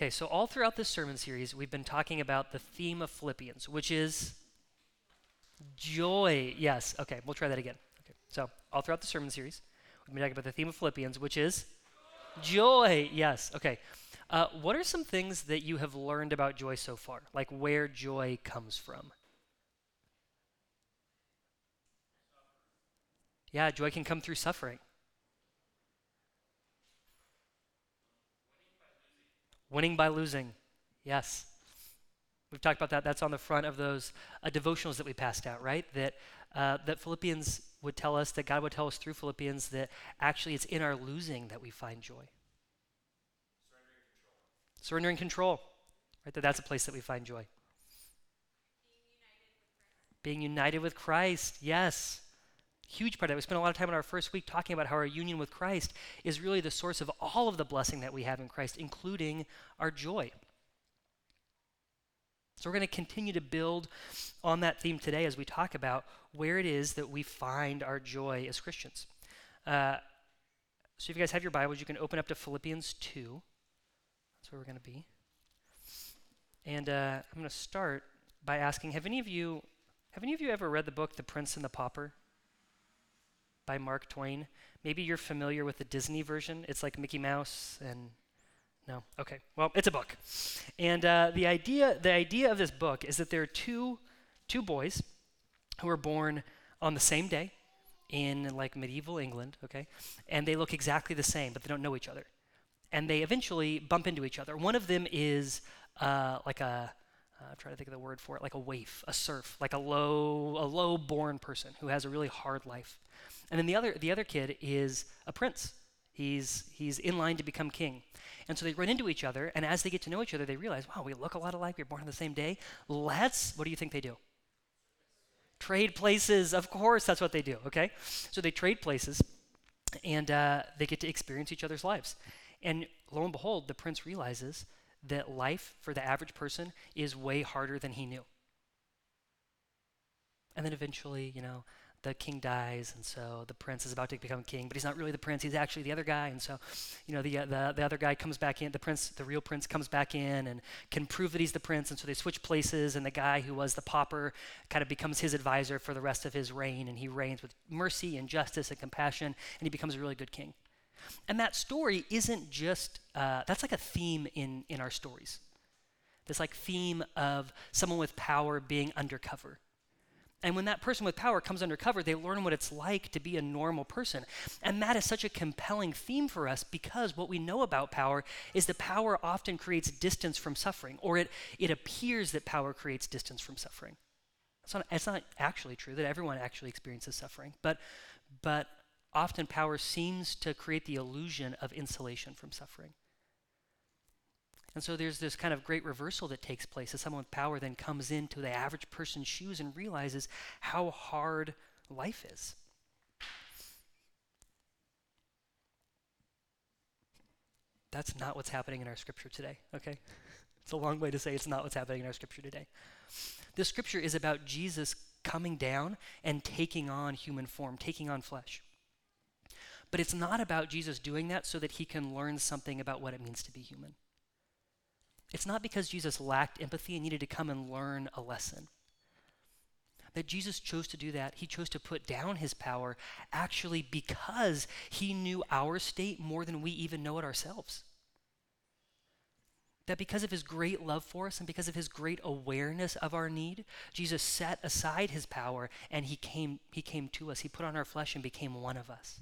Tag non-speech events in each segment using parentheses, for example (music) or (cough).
Okay, so all throughout this sermon series, we've been talking about the theme of Philippians, which is joy. Yes, okay, we'll try that again. Okay, so all throughout the sermon series, we've been talking about the theme of Philippians, which is joy. Yes, okay. Uh, what are some things that you have learned about joy so far? Like where joy comes from? Yeah, joy can come through suffering. Winning by losing. Yes. We've talked about that. That's on the front of those uh, devotionals that we passed out, right? That, uh, that Philippians would tell us, that God would tell us through Philippians, that actually it's in our losing that we find joy. Surrendering control. Surrendering control. Right? That that's a place that we find joy. Being united, Being united with Christ. Yes huge part of it. We spent a lot of time in our first week talking about how our union with Christ is really the source of all of the blessing that we have in Christ, including our joy. So we're going to continue to build on that theme today as we talk about where it is that we find our joy as Christians. Uh, so if you guys have your Bibles, you can open up to Philippians 2. That's where we're going to be. And uh, I'm going to start by asking, have any of you have any of you ever read the book The Prince and the Pauper? By Mark Twain. Maybe you're familiar with the Disney version. It's like Mickey Mouse and no. Okay. Well, it's a book, and uh, the idea the idea of this book is that there are two two boys who are born on the same day in like medieval England. Okay, and they look exactly the same, but they don't know each other, and they eventually bump into each other. One of them is uh, like a uh, I'm trying to think of the word for it, like a waif, a serf, like a low, a low-born person who has a really hard life. And then the other, the other kid is a prince. He's, he's in line to become king. And so they run into each other, and as they get to know each other, they realize, wow, we look a lot alike. We are born on the same day. Let's, what do you think they do? Trade places. Of course, that's what they do, okay? So they trade places, and uh, they get to experience each other's lives. And lo and behold, the prince realizes that life for the average person is way harder than he knew. And then eventually, you know, the king dies, and so the prince is about to become king, but he's not really the prince. He's actually the other guy, and so, you know, the, uh, the the other guy comes back in. The prince, the real prince, comes back in and can prove that he's the prince, and so they switch places. And the guy who was the pauper kind of becomes his advisor for the rest of his reign, and he reigns with mercy and justice and compassion, and he becomes a really good king. And that story isn't just uh, that's like a theme in in our stories. This like theme of someone with power being undercover and when that person with power comes undercover, they learn what it's like to be a normal person. And that is such a compelling theme for us because what we know about power is that power often creates distance from suffering, or it, it appears that power creates distance from suffering. It's not, it's not actually true that everyone actually experiences suffering, but, but often power seems to create the illusion of insulation from suffering. And so there's this kind of great reversal that takes place as someone with power then comes into the average person's shoes and realizes how hard life is. That's not what's happening in our scripture today, okay? (laughs) It's a long way to say it's not what's happening in our scripture today. This scripture is about Jesus coming down and taking on human form, taking on flesh. But it's not about Jesus doing that so that he can learn something about what it means to be human. It's not because Jesus lacked empathy and needed to come and learn a lesson. That Jesus chose to do that, he chose to put down his power actually because he knew our state more than we even know it ourselves. That because of his great love for us and because of his great awareness of our need, Jesus set aside his power and he came, he came to us. He put on our flesh and became one of us.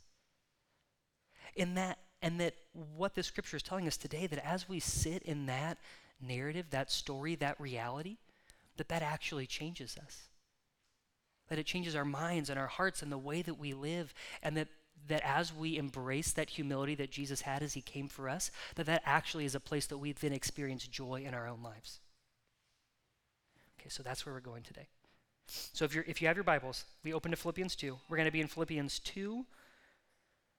In that and that what the scripture is telling us today, that as we sit in that narrative, that story, that reality, that that actually changes us. That it changes our minds and our hearts and the way that we live, and that that as we embrace that humility that Jesus had as he came for us, that that actually is a place that we then experience joy in our own lives. Okay, so that's where we're going today. So if, you're, if you have your Bibles, we open to Philippians 2. We're going to be in Philippians 2,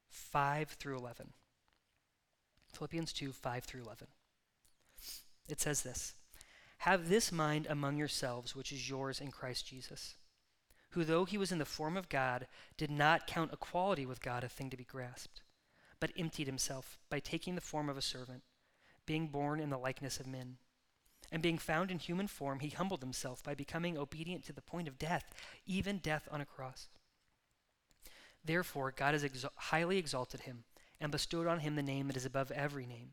5 through 11. Philippians 2 5 through 11. It says this Have this mind among yourselves, which is yours in Christ Jesus, who, though he was in the form of God, did not count equality with God a thing to be grasped, but emptied himself by taking the form of a servant, being born in the likeness of men. And being found in human form, he humbled himself by becoming obedient to the point of death, even death on a cross. Therefore, God has highly exalted him and bestowed on him the name that is above every name,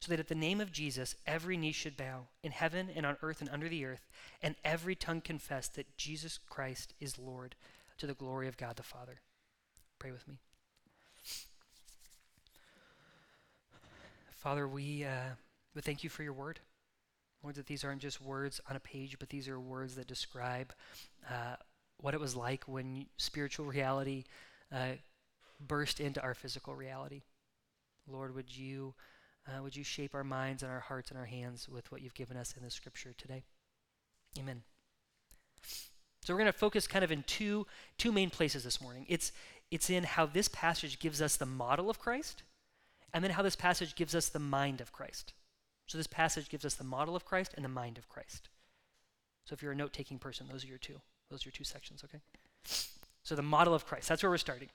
so that at the name of Jesus every knee should bow, in heaven and on earth and under the earth, and every tongue confess that Jesus Christ is Lord, to the glory of God the Father. Pray with me. Father, we, uh, we thank you for your word. Lord, that these aren't just words on a page, but these are words that describe uh, what it was like when spiritual reality uh, burst into our physical reality. Lord, would you, uh, would you shape our minds and our hearts and our hands with what you've given us in the scripture today? Amen. So we're going to focus kind of in two, two main places this morning. It's, it's in how this passage gives us the model of Christ and then how this passage gives us the mind of Christ. So this passage gives us the model of Christ and the mind of Christ. So if you're a note taking person, those are your two. Those are your two sections, okay? So the model of Christ, that's where we're starting.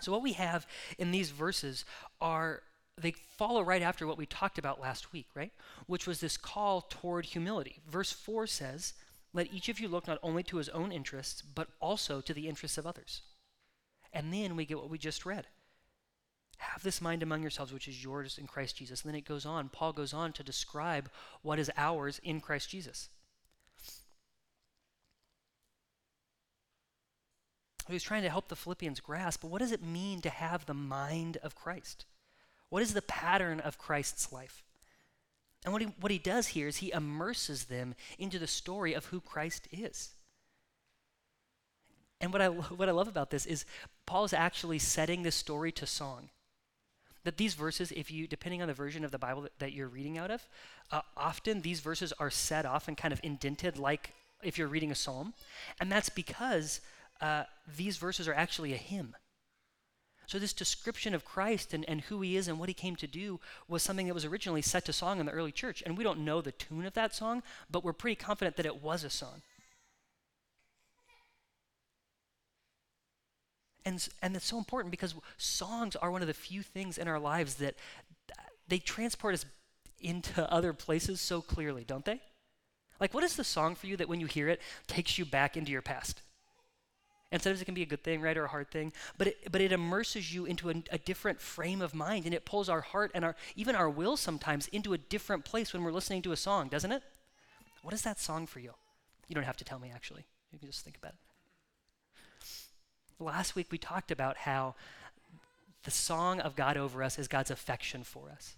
So what we have in these verses are they follow right after what we talked about last week, right? Which was this call toward humility. Verse 4 says, Let each of you look not only to his own interests, but also to the interests of others. And then we get what we just read have this mind among yourselves, which is yours in Christ Jesus. And then it goes on, Paul goes on to describe what is ours in Christ Jesus. He's trying to help the Philippians grasp, what does it mean to have the mind of Christ? What is the pattern of Christ's life? And what he, what he does here is he immerses them into the story of who Christ is. And what I, (laughs) what I love about this is Paul is actually setting this story to song that these verses, if you, depending on the version of the Bible that, that you're reading out of, uh, often these verses are set off and kind of indented like if you're reading a psalm. And that's because uh, these verses are actually a hymn. So, this description of Christ and, and who he is and what he came to do was something that was originally set to song in the early church. And we don't know the tune of that song, but we're pretty confident that it was a song. And, and it's so important because songs are one of the few things in our lives that they transport us into other places so clearly, don't they? Like, what is the song for you that when you hear it takes you back into your past? And sometimes it can be a good thing, right, or a hard thing, but it, but it immerses you into a, a different frame of mind, and it pulls our heart and our even our will sometimes into a different place when we're listening to a song, doesn't it? What is that song for you? You don't have to tell me, actually. You can just think about it. Last week we talked about how the song of God over us is God's affection for us.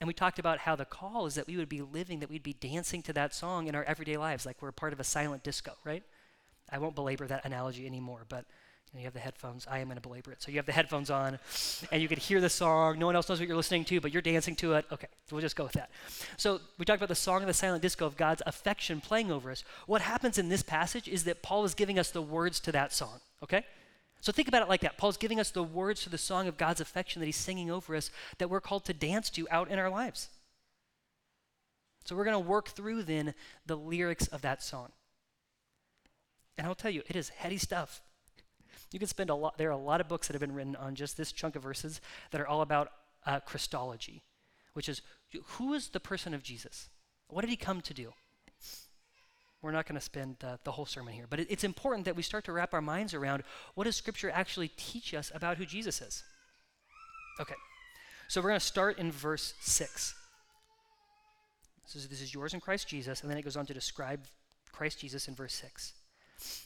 And we talked about how the call is that we would be living, that we'd be dancing to that song in our everyday lives, like we're part of a silent disco, right? I won't belabor that analogy anymore, but you, know, you have the headphones. I am going to belabor it. So you have the headphones on, and you can hear the song. No one else knows what you're listening to, but you're dancing to it. Okay, so we'll just go with that. So we talked about the song of the silent disco of God's affection playing over us. What happens in this passage is that Paul is giving us the words to that song, okay? So think about it like that. Paul's giving us the words to the song of God's affection that he's singing over us that we're called to dance to out in our lives. So we're going to work through then the lyrics of that song. And I'll tell you, it is heady stuff. You can spend a lot, there are a lot of books that have been written on just this chunk of verses that are all about uh, Christology, which is who is the person of Jesus? What did he come to do? We're not going to spend uh, the whole sermon here, but it, it's important that we start to wrap our minds around what does Scripture actually teach us about who Jesus is. Okay, so we're going to start in verse 6. This is, this is yours in Christ Jesus, and then it goes on to describe Christ Jesus in verse 6.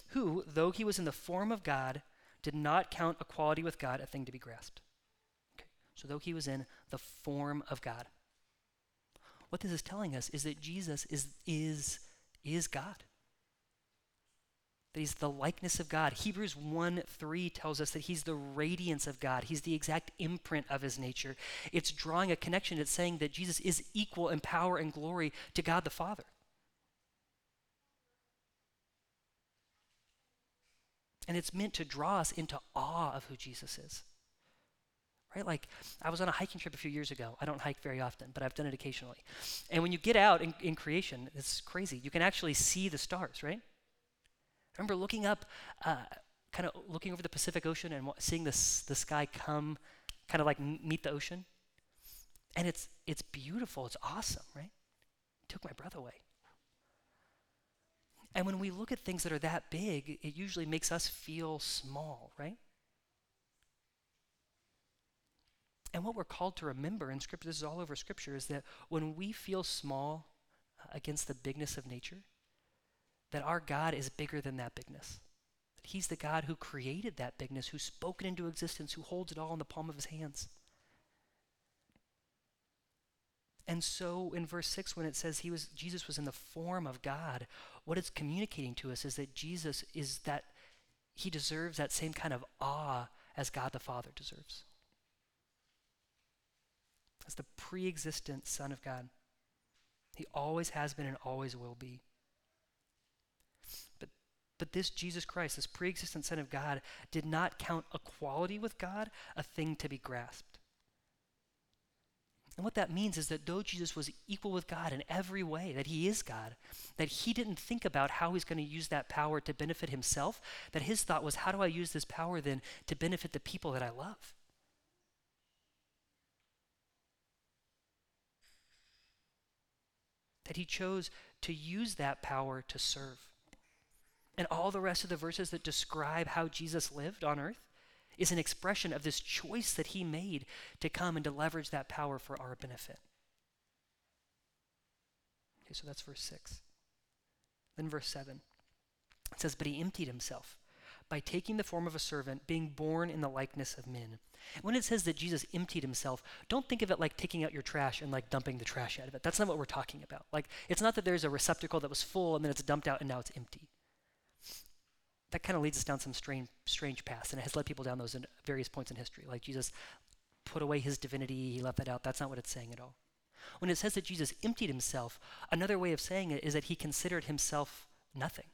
Who, though he was in the form of God, did not count equality with God a thing to be grasped. Okay, so though he was in the form of God. What this is telling us is that Jesus is, is is God. That he's the likeness of God. Hebrews 1 3 tells us that he's the radiance of God. He's the exact imprint of his nature. It's drawing a connection. It's saying that Jesus is equal in power and glory to God the Father. And it's meant to draw us into awe of who Jesus is right? Like I was on a hiking trip a few years ago. I don't hike very often, but I've done it occasionally. And when you get out in, in creation, it's crazy. You can actually see the stars, right? I remember looking up, uh, kind of looking over the Pacific Ocean and seeing this, the sky come, kind of like meet the ocean. And it's, it's beautiful, it's awesome, right? It took my breath away. And when we look at things that are that big, it usually makes us feel small, right? And what we're called to remember in Scripture, this is all over Scripture, is that when we feel small uh, against the bigness of nature, that our God is bigger than that bigness. He's the God who created that bigness, who spoke it into existence, who holds it all in the palm of His hands. And so in verse 6 when it says he was Jesus was in the form of God, what it's communicating to us is that Jesus is that he deserves that same kind of awe as God the Father deserves. As the pre-existent son of God. He always has been and always will be. But but this Jesus Christ, this pre-existent son of God, did not count equality with God a thing to be grasped. And what that means is that though Jesus was equal with God in every way, that he is God, that he didn't think about how he's going to use that power to benefit himself, that his thought was, how do I use this power then to benefit the people that I love? That he chose to use that power to serve. And all the rest of the verses that describe how Jesus lived on earth is an expression of this choice that he made to come and to leverage that power for our benefit. Okay, so that's verse 6. Then verse 7. It says, But he emptied himself by taking the form of a servant, being born in the likeness of men. When it says that Jesus emptied himself, don't think of it like taking out your trash and like dumping the trash out of it. That's not what we're talking about. Like, it's not that there's a receptacle that was full and then it's dumped out and now it's empty that kind of leads us down some strange, strange paths, and it has led people down those in various points in history. Like Jesus put away his divinity, he left that out. That's not what it's saying at all. When it says that Jesus emptied himself, another way of saying it is that he considered himself nothing.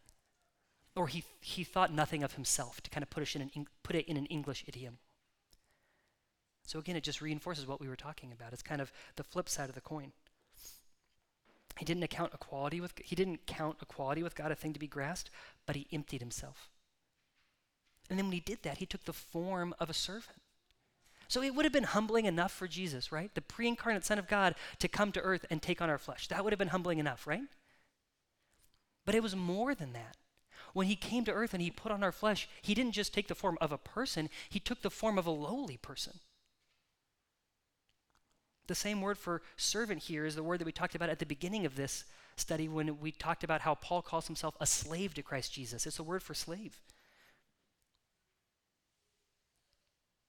Or he, he thought nothing of himself, to kind of put it, in an, put it in an English idiom. So again, it just reinforces what we were talking about. It's kind of the flip side of the coin. He didn't account equality with he didn't count equality with God a thing to be grasped, but he emptied himself. And then when he did that, he took the form of a servant. So it would have been humbling enough for Jesus, right? The pre incarnate Son of God to come to earth and take on our flesh. That would have been humbling enough, right? But it was more than that. When he came to earth and he put on our flesh, he didn't just take the form of a person, he took the form of a lowly person. The same word for servant here is the word that we talked about at the beginning of this study when we talked about how Paul calls himself a slave to Christ Jesus. It's a word for slave.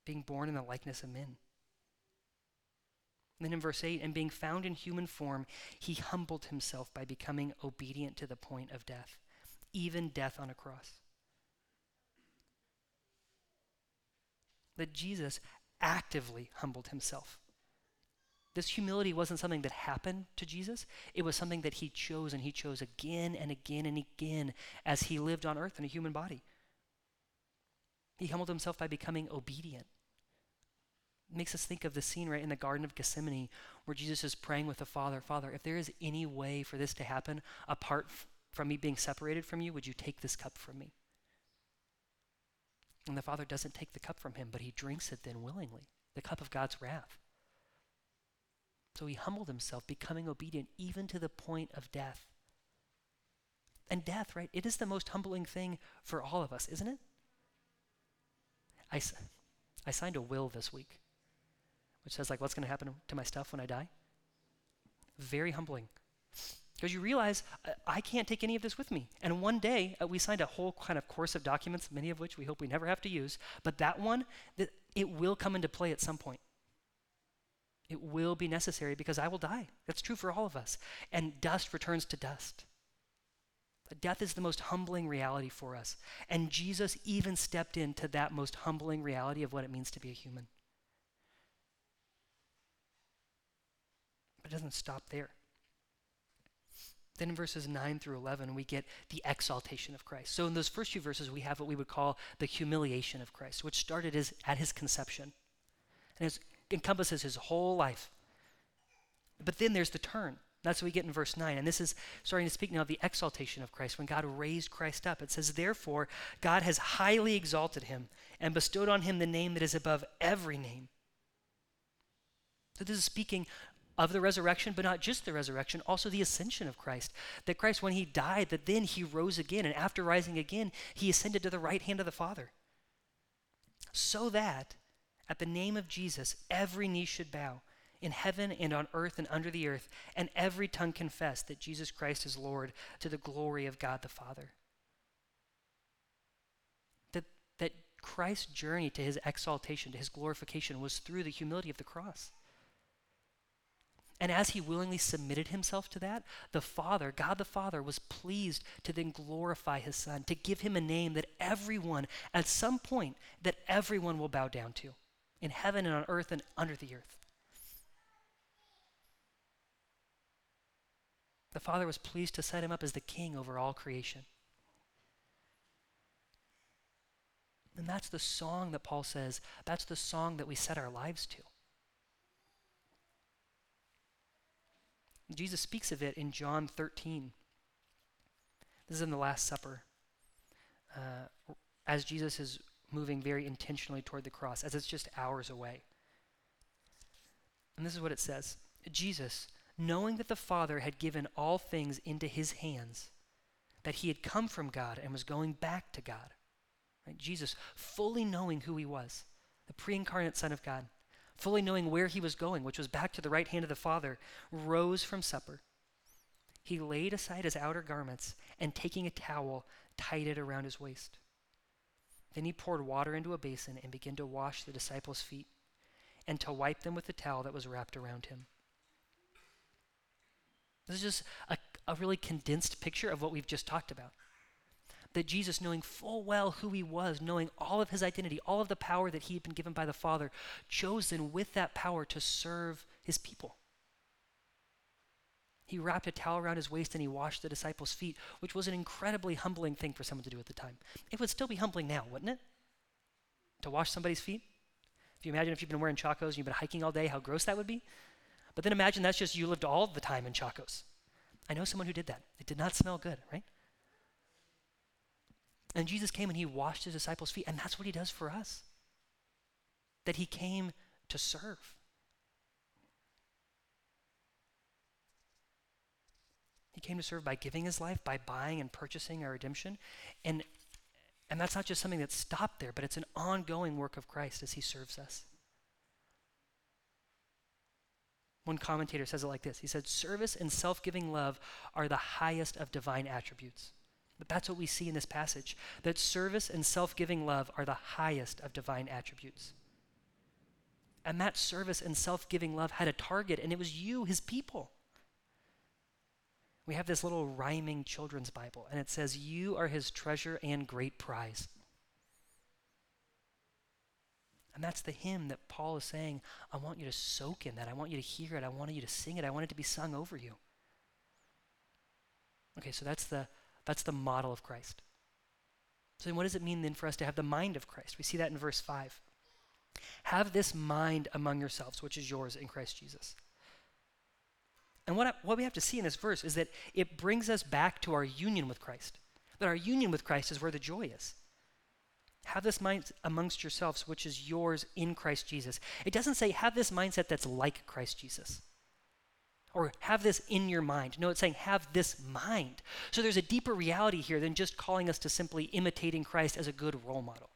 Being born in the likeness of men. Then in verse 8, and being found in human form, he humbled himself by becoming obedient to the point of death, even death on a cross. That Jesus actively humbled himself. This humility wasn't something that happened to Jesus, it was something that he chose, and he chose again and again and again as he lived on earth in a human body. He humbled himself by becoming obedient. It makes us think of the scene right in the Garden of Gethsemane where Jesus is praying with the Father Father, if there is any way for this to happen apart f- from me being separated from you, would you take this cup from me? And the Father doesn't take the cup from him, but he drinks it then willingly, the cup of God's wrath. So he humbled himself, becoming obedient even to the point of death. And death, right? It is the most humbling thing for all of us, isn't it? I, I signed a will this week, which says, like, what's going to happen to my stuff when I die? Very humbling. Because you realize uh, I can't take any of this with me. And one day, uh, we signed a whole kind of course of documents, many of which we hope we never have to use. But that one, that it will come into play at some point. It will be necessary because I will die. That's true for all of us. And dust returns to dust. But death is the most humbling reality for us. And Jesus even stepped into that most humbling reality of what it means to be a human. But it doesn't stop there. Then in verses 9 through 11, we get the exaltation of Christ. So in those first few verses, we have what we would call the humiliation of Christ, which started as, at his conception. And it's encompasses his whole life. But then there's the turn. That's what we get in verse 9. And this is starting to speak now of the exaltation of Christ, when God raised Christ up. It says, Therefore, God has highly exalted him and bestowed on him the name that is above every name. So this is speaking of the resurrection, but not just the resurrection, also the ascension of Christ. That Christ, when he died, that then he rose again, and after rising again, he ascended to the right hand of the Father. So that at the name of Jesus, every knee should bow in heaven and on earth and under the earth, and every tongue confess that Jesus Christ is Lord to the glory of God the Father. That, that Christ's journey to his exaltation, to his glorification, was through the humility of the cross. And as he willingly submitted himself to that, the Father, God the Father, was pleased to then glorify his Son, to give him a name that everyone, at some point, that everyone will bow down to in heaven and on earth and under the earth. The Father was pleased to set him up as the king over all creation. And that's the song that Paul says, that's the song that we set our lives to. Jesus speaks of it in John 13. This is in the Last Supper. Uh, as Jesus is moving very intentionally toward the cross, as it's just hours away. And this is what it says Jesus, knowing that the Father had given all things into his hands, that he had come from God and was going back to God. Right? Jesus, fully knowing who he was, the pre incarnate Son of God, fully knowing where he was going, which was back to the right hand of the Father, rose from supper. He laid aside his outer garments and taking a towel, tied it around his waist. Then he poured water into a basin and began to wash the disciples' feet and to wipe them with the towel that was wrapped around him. This is just a, a really condensed picture of what we've just talked about that Jesus, knowing full well who he was, knowing all of his identity, all of the power that he had been given by the Father, chose then with that power to serve his people. He wrapped a towel around his waist and he washed the disciples' feet, which was an incredibly humbling thing for someone to do at the time. It would still be humbling now, wouldn't it? To wash somebody's feet? If you imagine if you've been wearing chacos and you've been hiking all day, how gross that would be. But then imagine that's just you lived all the time in chacos. I know someone who did that. It did not smell good, right? And Jesus came and he washed his disciples' feet, and that's what he does for us. That he came to serve. He came to serve by giving his life, by buying and purchasing our redemption. And, and that's not just something that stopped there, but it's an ongoing work of Christ as he serves us. One commentator says it like this He said, Service and self giving love are the highest of divine attributes. But that's what we see in this passage that service and self giving love are the highest of divine attributes. And that service and self giving love had a target, and it was you, his people. We have this little rhyming children's Bible, and it says, You are his treasure and great prize. And that's the hymn that Paul is saying, I want you to soak in that. I want you to hear it. I want you to sing it. I want it to be sung over you. Okay, so that's the that's the model of Christ. So, what does it mean then for us to have the mind of Christ? We see that in verse 5. Have this mind among yourselves, which is yours in Christ Jesus. And what, what we have to see in this verse is that it brings us back to our union with Christ. That our union with Christ is where the joy is. Have this mind amongst yourselves, which is yours in Christ Jesus. It doesn't say have this mindset that's like Christ Jesus or have this in your mind. No, it's saying have this mind. So there's a deeper reality here than just calling us to simply imitating Christ as a good role model.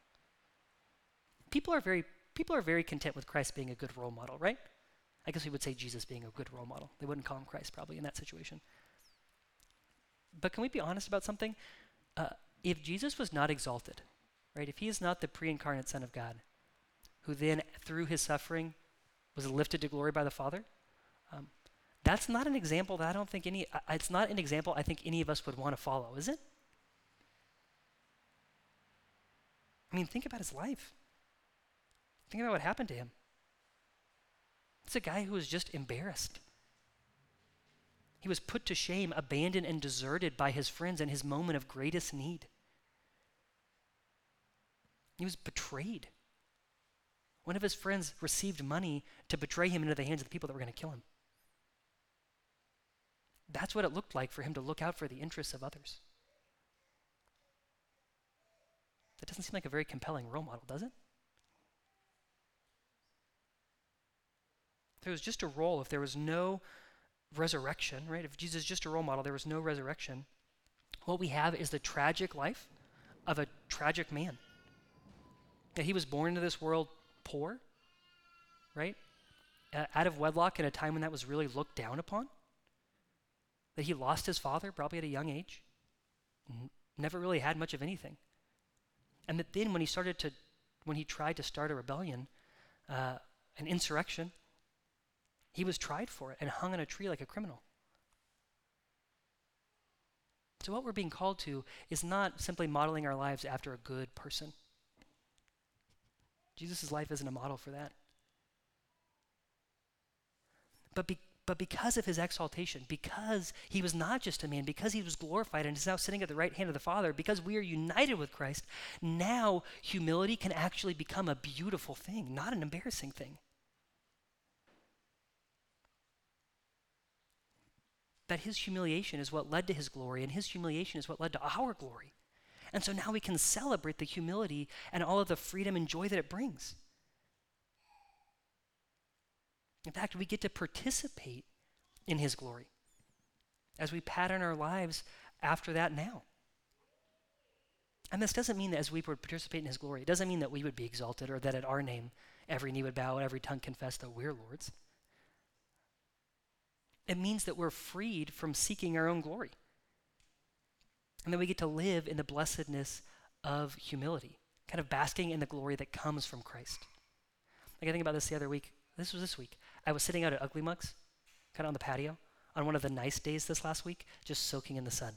People are very people are very content with Christ being a good role model, right? I guess we would say Jesus being a good role model. They wouldn't call him Christ probably in that situation. But can we be honest about something? Uh, if Jesus was not exalted, right? If he is not the pre-incarnate Son of God, who then through his suffering was lifted to glory by the Father, um, that's not an example that I don't think any, it's not an example I think any of us would want to follow, is it? I mean, think about his life. Think about what happened to him. It's a guy who was just embarrassed. He was put to shame, abandoned, and deserted by his friends in his moment of greatest need. He was betrayed. One of his friends received money to betray him into the hands of the people that were going to kill him. That's what it looked like for him to look out for the interests of others. That doesn't seem like a very compelling role model, does it? If it was just a role, if there was no resurrection, right? If Jesus is just a role model, there was no resurrection. What we have is the tragic life of a tragic man. That he was born into this world poor, right? Uh, out of wedlock in a time when that was really looked down upon. That he lost his father probably at a young age. Never really had much of anything. And that then when he started to, when he tried to start a rebellion, uh, an insurrection, he was tried for it and hung on a tree like a criminal. So, what we're being called to is not simply modeling our lives after a good person. Jesus' life isn't a model for that. But, be, but because of his exaltation, because he was not just a man, because he was glorified and is now sitting at the right hand of the Father, because we are united with Christ, now humility can actually become a beautiful thing, not an embarrassing thing. That his humiliation is what led to his glory, and his humiliation is what led to our glory. And so now we can celebrate the humility and all of the freedom and joy that it brings. In fact, we get to participate in his glory as we pattern our lives after that now. And this doesn't mean that as we would participate in his glory, it doesn't mean that we would be exalted or that at our name every knee would bow and every tongue confess that we're Lord's. It means that we're freed from seeking our own glory. And then we get to live in the blessedness of humility, kind of basking in the glory that comes from Christ. Like I think about this the other week. This was this week. I was sitting out at Ugly Mugs, kind of on the patio, on one of the nice days this last week, just soaking in the sun.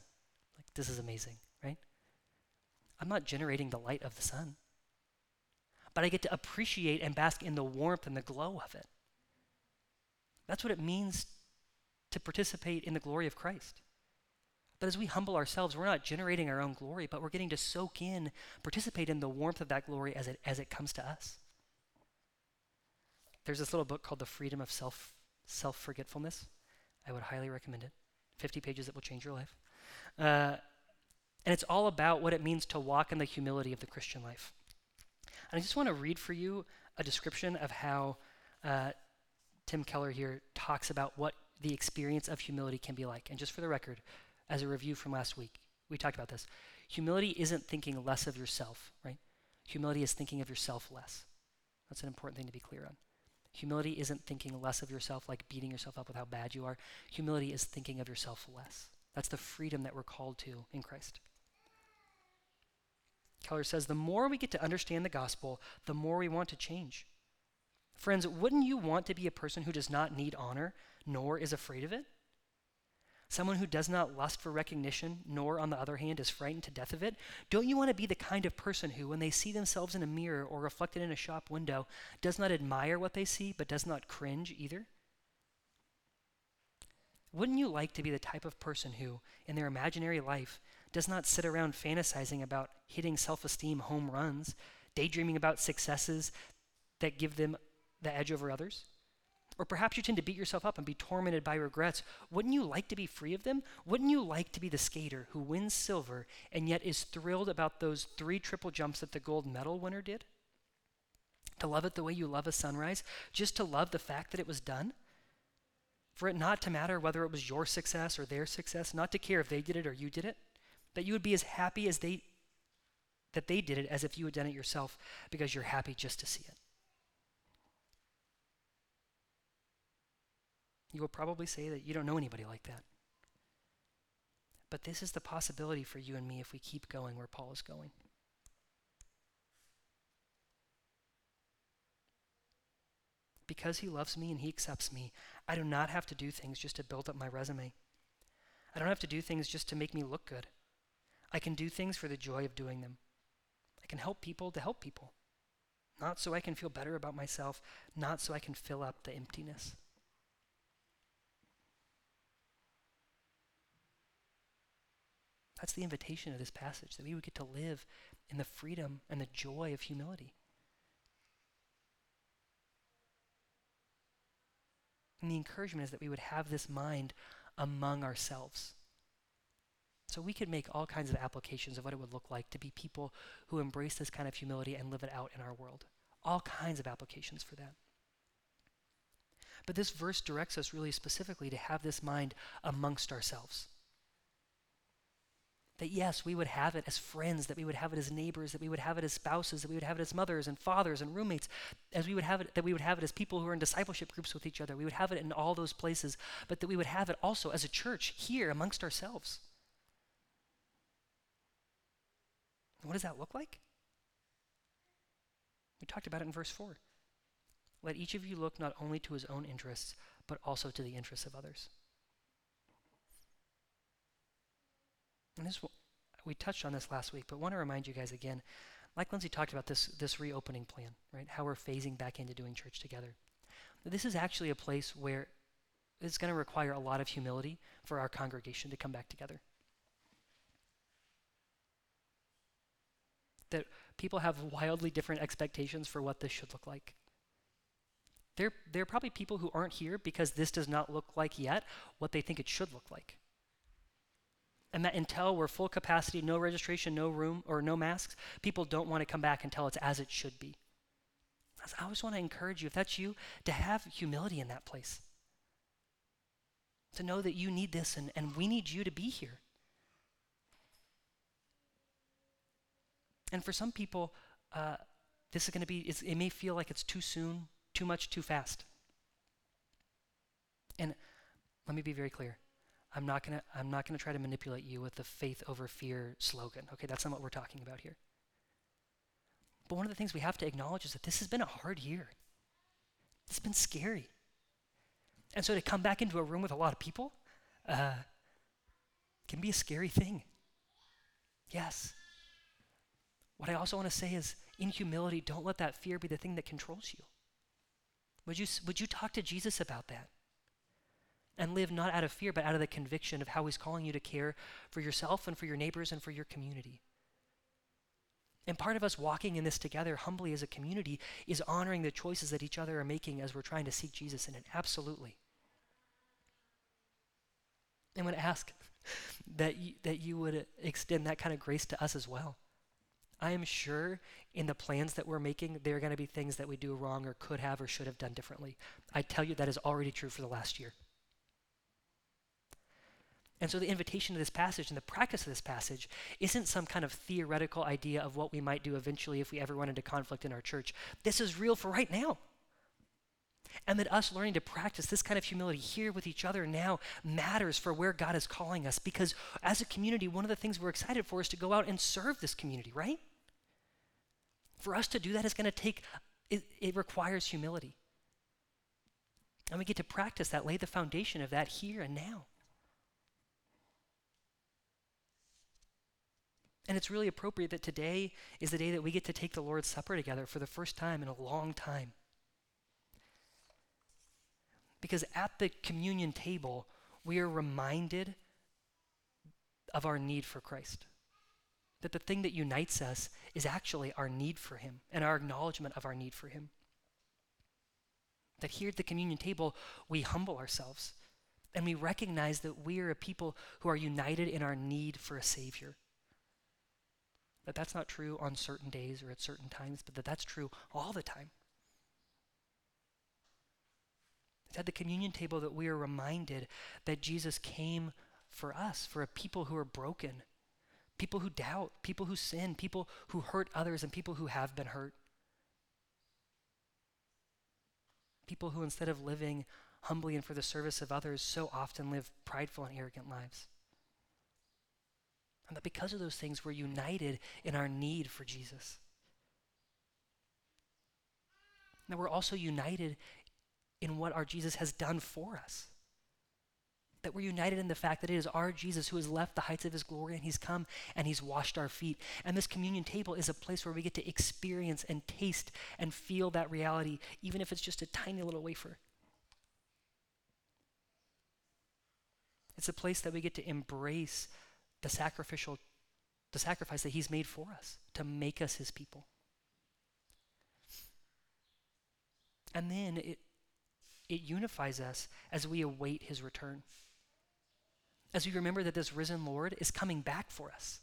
Like, this is amazing, right? I'm not generating the light of the sun, but I get to appreciate and bask in the warmth and the glow of it. That's what it means to participate in the glory of Christ. But as we humble ourselves, we're not generating our own glory, but we're getting to soak in, participate in the warmth of that glory as it, as it comes to us. There's this little book called The Freedom of Self Self Forgetfulness. I would highly recommend it. 50 pages that will change your life. Uh, and it's all about what it means to walk in the humility of the Christian life. And I just want to read for you a description of how uh, Tim Keller here talks about what the experience of humility can be like. And just for the record, as a review from last week, we talked about this. Humility isn't thinking less of yourself, right? Humility is thinking of yourself less. That's an important thing to be clear on. Humility isn't thinking less of yourself, like beating yourself up with how bad you are. Humility is thinking of yourself less. That's the freedom that we're called to in Christ. Keller says the more we get to understand the gospel, the more we want to change. Friends, wouldn't you want to be a person who does not need honor, nor is afraid of it? Someone who does not lust for recognition, nor, on the other hand, is frightened to death of it? Don't you want to be the kind of person who, when they see themselves in a mirror or reflected in a shop window, does not admire what they see, but does not cringe either? Wouldn't you like to be the type of person who, in their imaginary life, does not sit around fantasizing about hitting self esteem home runs, daydreaming about successes that give them the edge over others? Or perhaps you tend to beat yourself up and be tormented by regrets. Wouldn't you like to be free of them? Wouldn't you like to be the skater who wins silver and yet is thrilled about those three triple jumps that the gold medal winner did? To love it the way you love a sunrise? Just to love the fact that it was done? For it not to matter whether it was your success or their success, not to care if they did it or you did it? That you would be as happy as they that they did it as if you had done it yourself because you're happy just to see it. You will probably say that you don't know anybody like that. But this is the possibility for you and me if we keep going where Paul is going. Because he loves me and he accepts me, I do not have to do things just to build up my resume. I don't have to do things just to make me look good. I can do things for the joy of doing them. I can help people to help people. Not so I can feel better about myself, not so I can fill up the emptiness. That's the invitation of this passage, that we would get to live in the freedom and the joy of humility. And the encouragement is that we would have this mind among ourselves. So we could make all kinds of applications of what it would look like to be people who embrace this kind of humility and live it out in our world. All kinds of applications for that. But this verse directs us really specifically to have this mind amongst ourselves. That yes, we would have it as friends, that we would have it as neighbors, that we would have it as spouses, that we would have it as mothers and fathers and roommates, as we would have it, that we would have it as people who are in discipleship groups with each other. We would have it in all those places, but that we would have it also as a church here amongst ourselves. What does that look like? We talked about it in verse 4. Let each of you look not only to his own interests, but also to the interests of others. And this, we touched on this last week, but want to remind you guys again. Like Lindsay talked about this, this reopening plan, right? How we're phasing back into doing church together. This is actually a place where it's going to require a lot of humility for our congregation to come back together. That people have wildly different expectations for what this should look like. There, there are probably people who aren't here because this does not look like yet what they think it should look like. And that until we're full capacity, no registration, no room, or no masks, people don't want to come back until it's as it should be. I always want to encourage you, if that's you, to have humility in that place. To know that you need this and, and we need you to be here. And for some people, uh, this is going to be, it may feel like it's too soon, too much too fast. And let me be very clear. I'm not going to I'm not going to try to manipulate you with the faith over fear slogan. Okay, that's not what we're talking about here. But one of the things we have to acknowledge is that this has been a hard year. It's been scary. And so to come back into a room with a lot of people uh, can be a scary thing. Yes. What I also want to say is, in humility, don't let that fear be the thing that controls you. Would you, would you talk to Jesus about that? And live not out of fear, but out of the conviction of how he's calling you to care for yourself and for your neighbors and for your community. And part of us walking in this together humbly as a community is honoring the choices that each other are making as we're trying to seek Jesus in it. Absolutely. I'm going to ask (laughs) that you, that you would extend that kind of grace to us as well. I am sure in the plans that we're making, there are going to be things that we do wrong or could have or should have done differently. I tell you, that is already true for the last year. And so the invitation to this passage and the practice of this passage isn't some kind of theoretical idea of what we might do eventually if we ever run into conflict in our church. This is real for right now. And that us learning to practice this kind of humility here with each other now matters for where God is calling us because as a community, one of the things we're excited for is to go out and serve this community, right? For us to do that is going to take, it, it requires humility. And we get to practice that, lay the foundation of that here and now. And it's really appropriate that today is the day that we get to take the Lord's Supper together for the first time in a long time. Because at the communion table, we are reminded of our need for Christ. That the thing that unites us is actually our need for Him and our acknowledgement of our need for Him. That here at the communion table, we humble ourselves and we recognize that we are a people who are united in our need for a Savior. That that's not true on certain days or at certain times, but that that's true all the time. It's at the communion table that we are reminded that Jesus came for us, for a people who are broken, people who doubt, people who sin, people who hurt others, and people who have been hurt. People who, instead of living humbly and for the service of others, so often live prideful and arrogant lives. And that because of those things, we're united in our need for Jesus. That we're also united in what our Jesus has done for us. That we're united in the fact that it is our Jesus who has left the heights of his glory and he's come and he's washed our feet. And this communion table is a place where we get to experience and taste and feel that reality, even if it's just a tiny little wafer. It's a place that we get to embrace the sacrificial, the sacrifice that he's made for us to make us his people. And then it, it unifies us as we await his return. As we remember that this risen Lord is coming back for us.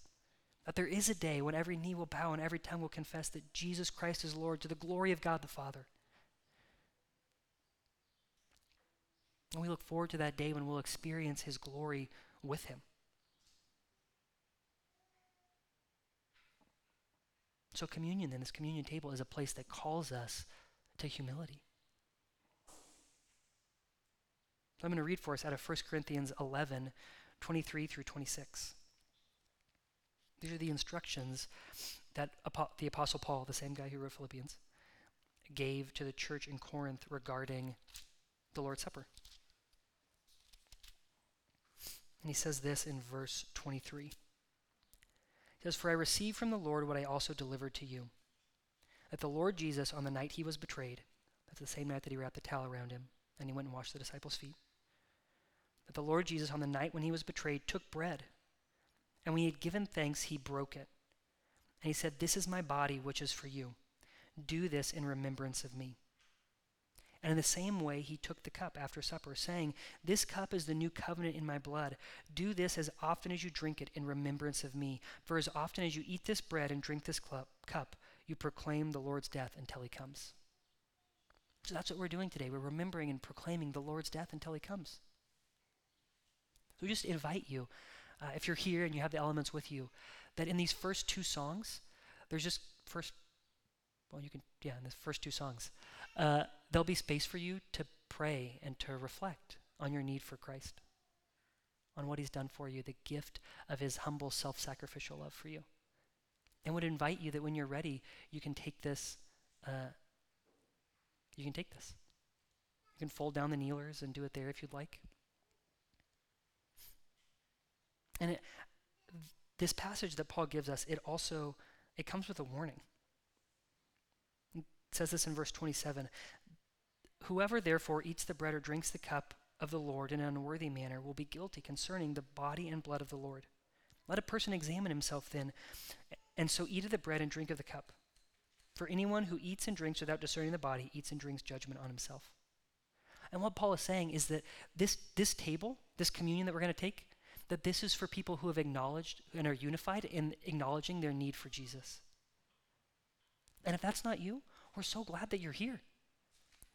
That there is a day when every knee will bow and every tongue will confess that Jesus Christ is Lord to the glory of God the Father. And we look forward to that day when we'll experience his glory with him. So, communion, then, this communion table is a place that calls us to humility. I'm going to read for us out of 1 Corinthians 11, 23 through 26. These are the instructions that the Apostle Paul, the same guy who wrote Philippians, gave to the church in Corinth regarding the Lord's Supper. And he says this in verse 23 says, For I received from the Lord what I also delivered to you. That the Lord Jesus, on the night he was betrayed, that's the same night that he wrapped the towel around him, and he went and washed the disciples' feet. That the Lord Jesus, on the night when he was betrayed, took bread, and when he had given thanks, he broke it. And he said, This is my body, which is for you. Do this in remembrance of me. And in the same way, he took the cup after supper, saying, This cup is the new covenant in my blood. Do this as often as you drink it in remembrance of me. For as often as you eat this bread and drink this cup, you proclaim the Lord's death until he comes. So that's what we're doing today. We're remembering and proclaiming the Lord's death until he comes. So we just invite you, uh, if you're here and you have the elements with you, that in these first two songs, there's just first, well, you can, yeah, in the first two songs, uh, there'll be space for you to pray and to reflect on your need for Christ, on what He's done for you, the gift of His humble, self sacrificial love for you. And would invite you that when you're ready, you can take this. Uh, you can take this. You can fold down the kneelers and do it there if you'd like. And it, this passage that Paul gives us, it also it comes with a warning It says this in verse 27 Whoever therefore eats the bread or drinks the cup of the Lord in an unworthy manner will be guilty concerning the body and blood of the Lord. Let a person examine himself then, and so eat of the bread and drink of the cup. For anyone who eats and drinks without discerning the body eats and drinks judgment on himself. And what Paul is saying is that this, this table, this communion that we're going to take, that this is for people who have acknowledged and are unified in acknowledging their need for Jesus. And if that's not you, we're so glad that you're here.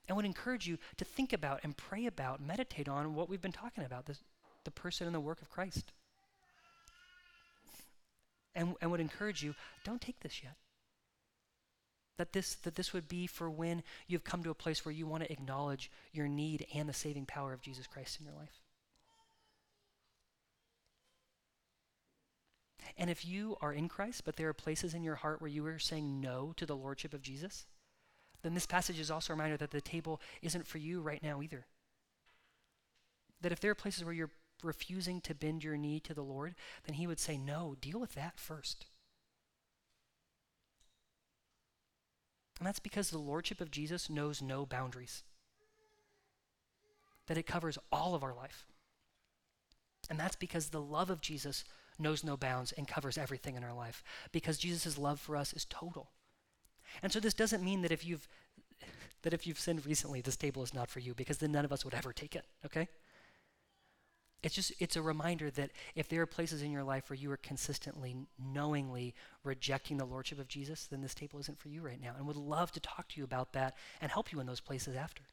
And would encourage you to think about and pray about, meditate on what we've been talking about, this, the person and the work of Christ. And, and would encourage you, don't take this yet. That this, that this would be for when you've come to a place where you want to acknowledge your need and the saving power of Jesus Christ in your life. And if you are in Christ, but there are places in your heart where you are saying no to the Lordship of Jesus, then this passage is also a reminder that the table isn't for you right now either. That if there are places where you're refusing to bend your knee to the Lord, then He would say, No, deal with that first. And that's because the Lordship of Jesus knows no boundaries, that it covers all of our life. And that's because the love of Jesus knows no bounds and covers everything in our life, because Jesus' love for us is total. And so this doesn't mean that if you've that if you've sinned recently, this table is not for you, because then none of us would ever take it, okay? It's just it's a reminder that if there are places in your life where you are consistently, knowingly rejecting the lordship of Jesus, then this table isn't for you right now. And would love to talk to you about that and help you in those places after.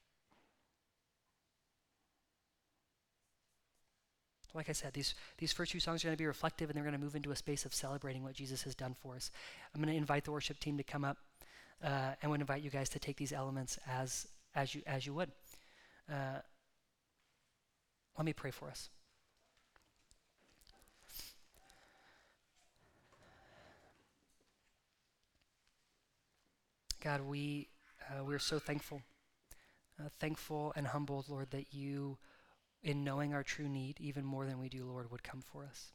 Like I said, these, these first two songs are going to be reflective and they're going to move into a space of celebrating what Jesus has done for us. I'm going to invite the worship team to come up uh, and would invite you guys to take these elements as, as, you, as you would. Uh, let me pray for us. God, we, uh, we're so thankful, uh, thankful and humbled, Lord, that you, in knowing our true need, even more than we do, Lord, would come for us.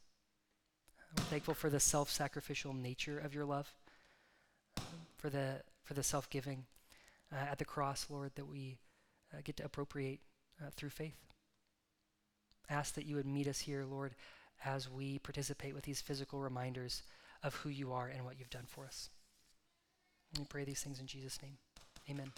We're thankful for the self sacrificial nature of your love, for the for the self giving uh, at the cross, Lord, that we uh, get to appropriate uh, through faith. Ask that you would meet us here, Lord, as we participate with these physical reminders of who you are and what you've done for us. we pray these things in Jesus' name. Amen.